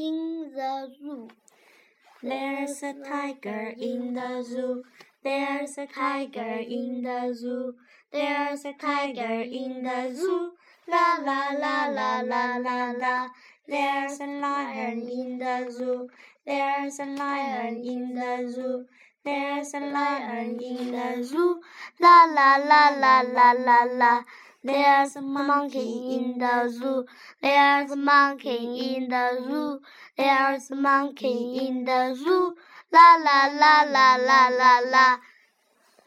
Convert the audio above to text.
in the zoo. There's a tiger in the zoo. There's a tiger in the zoo. There's a tiger in the zoo. La la la la la la la. There's a lion in the zoo. There's a lion in the zoo. There's a lion in the zoo. La la la la la la la. There's a monkey in the zoo. There's a monkey in the zoo. There's a monkey in the zoo. La la la la la la la.